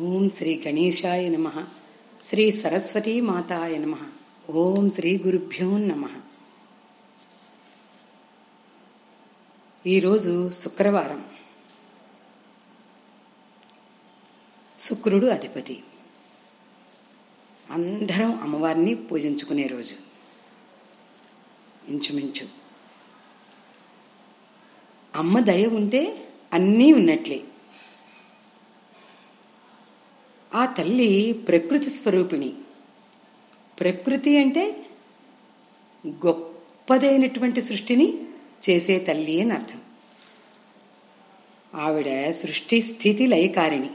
ఓం శ్రీ గణేశాయ నమ. శ్రీ సరస్వతీ మాతాయ నమ. ఓం శ్రీ గురుభ్యో నమ. ఈరోజు శుక్రవారం. శుక్రుడు అధిపతి. అందరం అమ్మవారిని పూజించుకునే రోజు. ఇంచుమించు. అమ్మ దయ ఉంటే అన్నీ ఉన్నట్లే. ఆ తల్లి ప్రకృతి స్వరూపిణి. ప్రకృతి అంటే గొప్పదైనటువంటి సృష్టిని చేసే తల్లి అని అర్థం. ఆవిడ సృష్టి స్థితి లయకారిణి.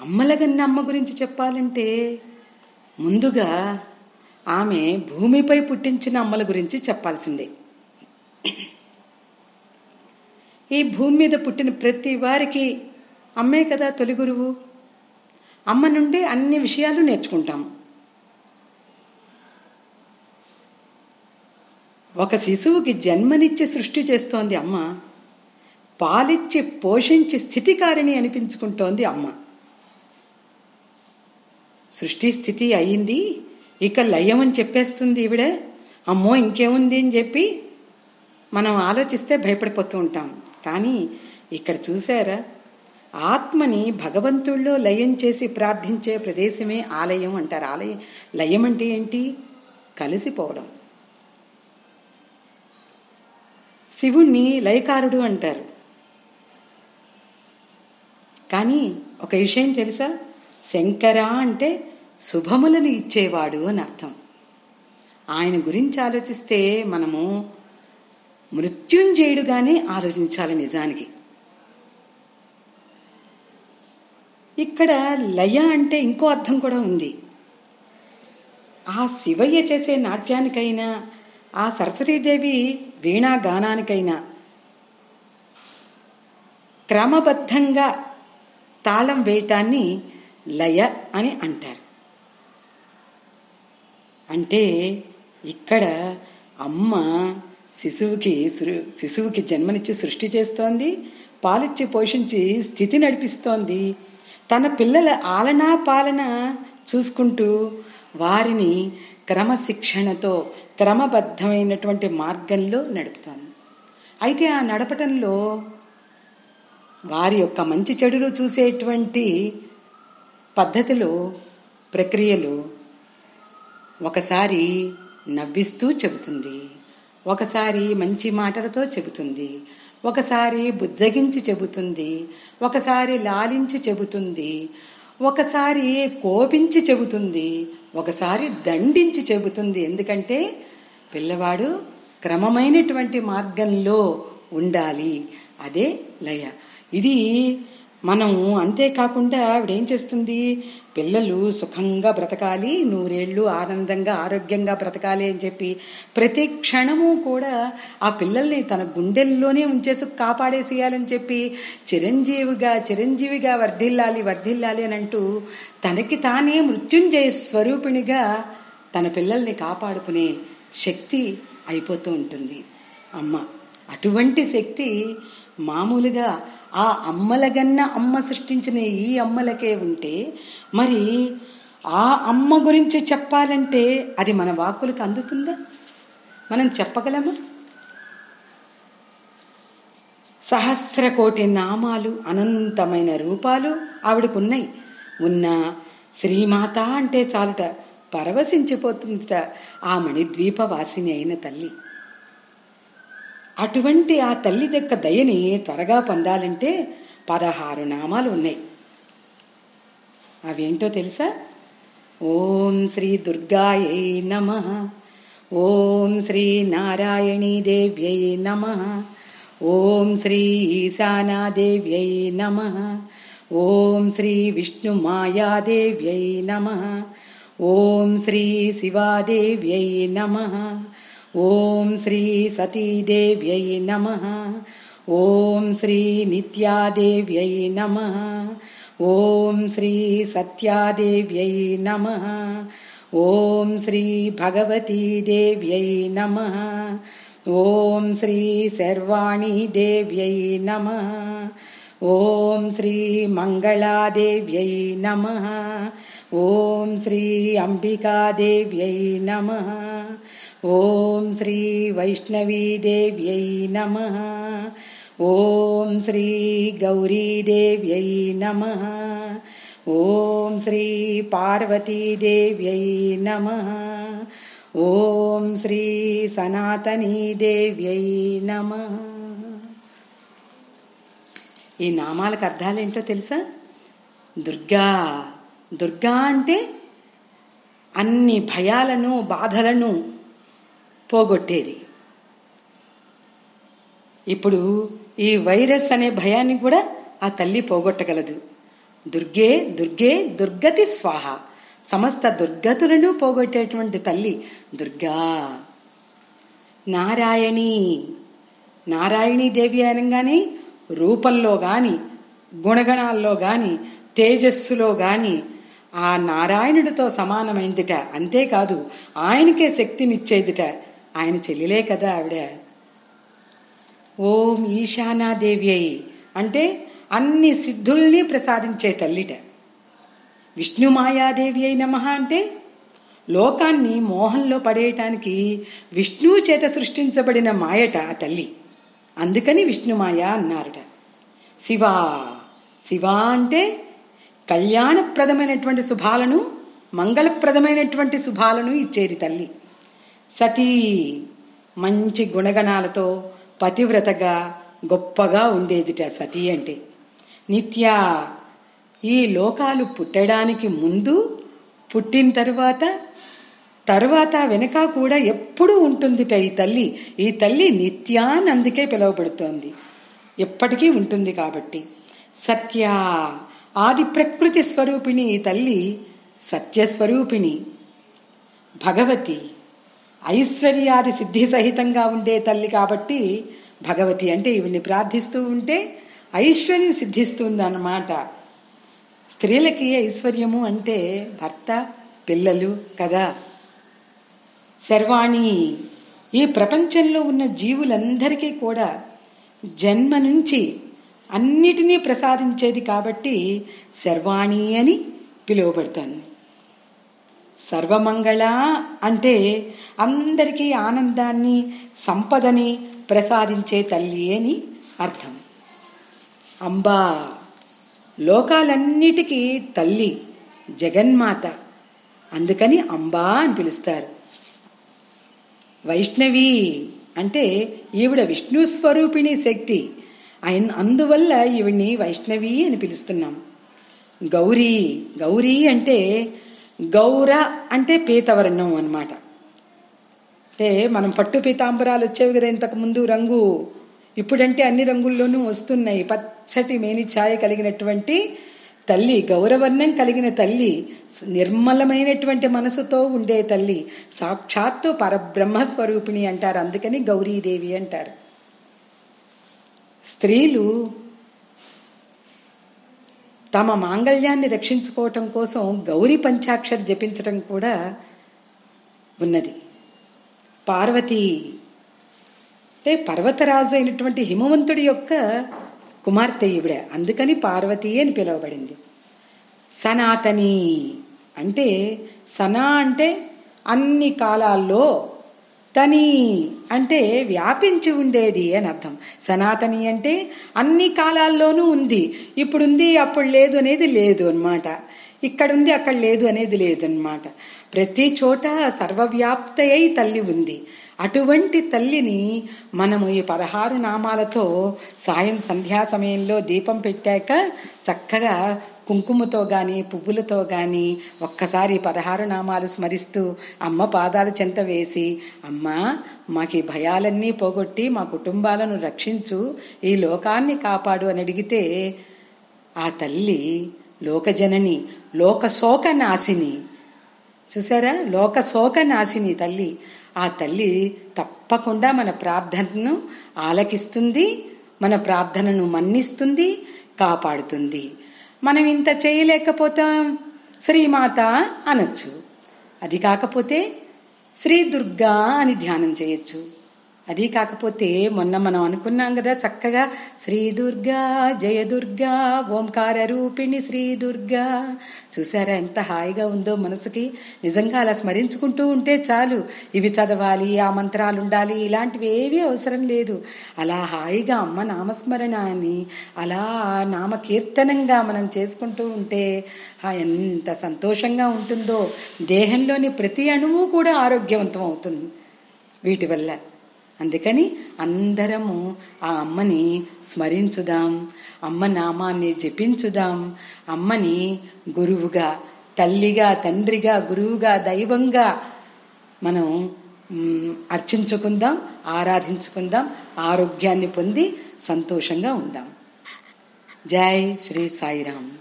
అమ్మలగన్న అమ్మ గురించి చెప్పాలంటే ముందుగా ఆమె భూమిపై పుట్టించిన అమ్మల గురించి చెప్పాల్సిందే. ఈ భూమి మీద పుట్టిన ప్రతి వారికి అమ్మే కదా తొలి గురువు. అమ్మ నుండి అన్ని విషయాలు నేర్చుకుంటాం. ఒక శిశువుకి జన్మనిచ్చి సృష్టి చేస్తోంది అమ్మ. పాలిచ్చి పోషించి స్థితికారిణి అనిపించుకుంటోంది అమ్మ. సృష్టి స్థితి అయింది ఇక లయం అని చెప్పేస్తుంది ఈవిడ. అమ్మో ఇంకేముంది అని చెప్పి మనం ఆలోచిస్తే భయపడిపోతూ ఉంటాం. కానీ ఇక్కడ చూసారా? ఆత్మని భగవంతుల్లో లయం చేసి ప్రార్థించే ప్రదేశమే ఆలయం అంటారు. ఆలయం లయం అంటే ఏంటి? కలిసిపోవడం. శివుణ్ణి లయకారుడు అంటారు. కానీ ఒక విషయం తెలుసా? శంకర అంటే శుభములను ఇచ్చేవాడు అని అర్థం. ఆయన గురించి ఆలోచిస్తే మనము మృత్యుంజయుడుగానే ఆలోచించాలి నిజానికి. ఇక్కడ లయ అంటే ఇంకో అర్థం కూడా ఉంది. ఆ శివయ్య చేసే నాట్యానికైనా ఆ సరస్వతీదేవి వీణా గానానికైనా క్రమబద్ధంగా తాళం వేయటాన్ని లయ అని అంటారు. అంటే ఇక్కడ అమ్మ శిశువుకి శిశువుకి జన్మనిచ్చి సృష్టి చేస్తోంది పాలిచ్చి పోషించి స్థితి నడిపిస్తోంది. తన పిల్లల ఆలనా పాలన చూసుకుంటూ వారిని క్రమశిక్షణతో క్రమబద్ధమైనటువంటి మార్గంలో నడుపుతాను. అయితే ఆ నడపటంలో వారి యొక్క మంచి చెడులు చూసేటువంటి పద్ధతులు ప్రక్రియలు ఒకసారి నవ్విస్తూ చెబుతుంది. ఒకసారి మంచి మాటలతో చెబుతుంది. ఒకసారి బుజ్జగించి చెబుతుంది ఒకసారి లాలించి చెబుతుంది ఒకసారి కోపించి చెబుతుంది ఒకసారి దండించి చెబుతుంది. ఎందుకంటే పిల్లవాడు క్రమమైనటువంటి మార్గంలో ఉండాలి. అదే లయ. ఇది మనం అంతేకాకుండా ఆవిడేం చేస్తుంది? పిల్లలు సుఖంగా బ్రతకాలి నూరేళ్ళు ఆనందంగా ఆరోగ్యంగా బ్రతకాలి అని చెప్పి ప్రతి క్షణము కూడా ఆ పిల్లల్ని తన గుండెల్లోనే ఉంచేసి కాపాడేసేయాలని చెప్పి చిరంజీవిగా చిరంజీవిగా వర్ధిల్లాలి వర్ధిల్లాలి అని అంటూ తనకి తానే మృత్యుంజయ స్వరూపిణిగా తన పిల్లల్ని కాపాడుకునే శక్తి అయిపోతూ ఉంటుంది. అమ్మ అటువంటి శక్తి మామూలుగా ఆ అమ్మలగన్న అమ్మ సృష్టించిన ఈ అమ్మలకే ఉంటే మరి ఆ అమ్మ గురించి చెప్పాలంటే అది మన వాక్కులకు అందుతుందా? మనం చెప్పగలము? సహస్ర కోటి నామాలు అనంతమైన రూపాలు ఆవిడకున్నాయి. ఉన్న శ్రీమాత అంటే చాలుట పరవశించిపోతుందిట ఆ మణిద్వీప వాసిని అయిన తల్లి. అటువంటి ఆ తల్లి యొక్క దయని త్వరగా పొందాలంటే పదహారు నామాలు ఉన్నాయి. అవేంటో తెలుసా? ఓం శ్రీ దుర్గాయై నమ ఓం శ్రీ నారాయణీ దేవ్యై నమ ఓం శ్రీ ఈశానాదేవ్యై నమ ఓం శ్రీ విష్ణు మాయాదేవ్యై నమ ఓం శ్రీ శివాదేవ్యై నమ ी सतीदेव्यै नमः। ॐ श्रीनित्यादेव्यै नमः। ॐ श्री सत्यादेव्यै नमः। ॐ श्री भगवतीदेव्यै नमः। ॐ श्री सर्वाणीदेव्यै नमः। ॐ श्रीमङ्गलादेव्यै नमः। ॐ श्री अम्बिकादेव्यै नमः। ఓం శ్రీ వైష్ణవీదేవ్యై నమ. ఓం శ్రీ గౌరీదేవ్యై నమ. ఓం శ్రీ పార్వతీదేవ్యై నమ. ఓం శ్రీ సనాతనీదేవ్యై నమ. ఈ నామాలకు అర్థాలు ఏంటో తెలుసా? దుర్గా. దుర్గా అంటే అన్ని భయాలను బాధలను పోగొట్టేది. ఇప్పుడు ఈ వైరస్ అనే భయాన్ని కూడా ఆ తల్లి పోగొట్టగలదు. దుర్గే దుర్గే దుర్గతి స్వాహ. సమస్త దుర్గతులను పోగొట్టేటువంటి తల్లి దుర్గా. నారాయణి. నారాయణీ దేవి అనగానే రూపంలో గాని గుణగణాల్లో గాని తేజస్సులో గాని ఆ నారాయణుడితో సమానమైందిట. అంతేకాదు ఆయనకే శక్తినిచ్చేదిట. ఆయన చెల్లిలే కదా ఆవిడ. ఓం ఈశానాదేవి అయి అంటే అన్ని సిద్ధుల్ని ప్రసాదించే తల్లిట. విష్ణుమాయాదేవి అయి నమ అంటే లోకాన్ని మోహంలో పడేయటానికి విష్ణువు చేత సృష్టించబడిన మాయట ఆ తల్లి. అందుకని విష్ణుమాయ అన్నారట. శివ శివ అంటే కళ్యాణప్రదమైనటువంటి శుభాలను మంగళప్రదమైనటువంటి శుభాలను ఇచ్చేది తల్లి. సతీ మంచి గుణగణాలతో పతివ్రతగా గొప్పగా ఉండేదిట సతీ అంటే. నిత్య ఈ లోకాలు పుట్టడానికి ముందు పుట్టిన తరువాత తర్వాత వెనక కూడా ఎప్పుడూ ఉంటుందిట ఈ తల్లి. ఈ తల్లి నిత్యాన్ అందుకే పిలువబడుతోంది. ఎప్పటికీ ఉంటుంది కాబట్టి. సత్య ఆది ప్రకృతి స్వరూపిణి ఈ తల్లి సత్యస్వరూపిణి భగవతి. ఐశ్వర్యాది సిద్ధి సహితంగా ఉండే తల్లి కాబట్టి భగవతి అంటే ఈవిని ప్రార్థిస్తూ ఉంటే ఐశ్వర్యం సిద్ధిస్తుంది అన్నమాట స్త్రీలకి ఐశ్వర్యము అంటే భర్త పిల్లలు కదా. శర్వాణి ఈ ప్రపంచంలో ఉన్న జీవులందరికీ కూడా జన్మ నుంచి అన్నిటినీ ప్రసాదించేది కాబట్టి శర్వాణి అని పిలువబడుతుంది. సర్వమంగళ అంటే అందరికీ ఆనందాన్ని సంపదని ప్రసాదించే తల్లి అని అర్థం. అంబా లోకాలన్నిటికీ తల్లి జగన్మాత. అందుకని అంబా అని పిలుస్తారు. వైష్ణవి అంటే ఈవిడ విష్ణు స్వరూపిణి శక్తి. ఆయన అందువల్ల ఈవిడ్ని వైష్ణవి అని పిలుస్తున్నాం. గౌరీ గౌరీ అంటే గౌర అంటే పీతవర్ణం అన్నమాట. అంటే మనం పట్టు పీతాంబరాలు వచ్చేవి కదా ఇంతకుముందు రంగు. ఇప్పుడంటే అన్ని రంగుల్లోనూ వస్తున్నాయి. పచ్చటి మేని ఛాయ కలిగినటువంటి తల్లి గౌరవర్ణం కలిగిన తల్లి నిర్మలమైనటువంటి మనసుతో ఉండే తల్లి సాక్షాత్తు పరబ్రహ్మ స్వరూపిణి అంటారు. అందుకని గౌరీదేవి అంటారు. స్త్రీలు తమ మాంగళ్యాన్ని రక్షించుకోవటం కోసం గౌరీ పంచాక్షరి జపించటం కూడా ఉన్నది. పార్వతి అంటే పర్వతరాజు అయినటువంటి హిమవంతుడి యొక్క కుమార్తె ఈవిడ. అందుకని పార్వతి అని పిలువబడింది. సనాతని అంటే సనా అంటే అన్ని కాలాల్లో తని అంటే వ్యాపించి ఉండేది అని అర్థం. సనాతని అంటే అన్ని కాలాల్లోనూ ఉంది. ఇప్పుడుంది అప్పుడు లేదు అనేది లేదు అనమాట ఇక్కడుంది అక్కడ లేదు అనేది లేదు అనమాట ప్రతి చోట సర్వవ్యాప్తయై తల్లి ఉంది. అటువంటి తల్లిని మనము ఈ పదహారు నామాలతో సాయం సంధ్యా సమయంలో దీపం పెట్టాక చక్కగా కుంకుమతో గాని పువ్వులతో గాని ఒక్కసారి పదహారు నామాలు స్మరిస్తూ అమ్మ పాదాల చెంత వేసి అమ్మ మాకు ఈ భయాలన్నీ పోగొట్టి మా కుటుంబాలను రక్షించు ఈ లోకాన్ని కాపాడు అని అడిగితే ఆ తల్లి లోకజనని లోకశోక నాశిని చూసారా లోకశోక నాశిని తల్లి. ఆ తల్లి తప్పకుండా మన ప్రార్థనను ఆలకిస్తుంది మన ప్రార్థనను మన్నిస్తుంది కాపాడుతుంది. మనం ఇంత చేయలేకపోతాం? శ్రీమాత అనొచ్చు. అది కాకపోతే శ్రీ దుర్గా అని ధ్యానం చేయొచ్చు. అది కాకపోతే మొన్న మనం అనుకున్నాం కదా చక్కగా శ్రీ దుర్గా జయ దుర్గా ఓంకార రూపిణి శ్రీ దుర్గా చూసారా ఎంత హాయిగా ఉందో మనసుకి? నిజంగా అలా స్మరించుకుంటూ ఉంటే చాలు. ఇవి చదవాలి ఆ మంత్రాలు ఉండాలి ఇలాంటివి ఏవీ అవసరం లేదు. అలా హాయిగా అమ్మ నామస్మరణ అని అలా నామకీర్తనంగా మనం చేసుకుంటూ ఉంటే ఎంత సంతోషంగా ఉంటుందో. దేహంలోని ప్రతి అణువు కూడా ఆరోగ్యవంతం అవుతుంది. వీటి వల్ల. అందుకని అందరము ఆ అమ్మని స్మరించుదాం అమ్మ నామాన్ని జపించుదాం. అమ్మని గురువుగా తల్లిగా తండ్రిగా గురువుగా దైవంగా మనం అర్చించుకుందాం ఆరాధించుకుందాం ఆరోగ్యాన్ని పొంది సంతోషంగా ఉందాం. జై శ్రీ సాయిరామ్.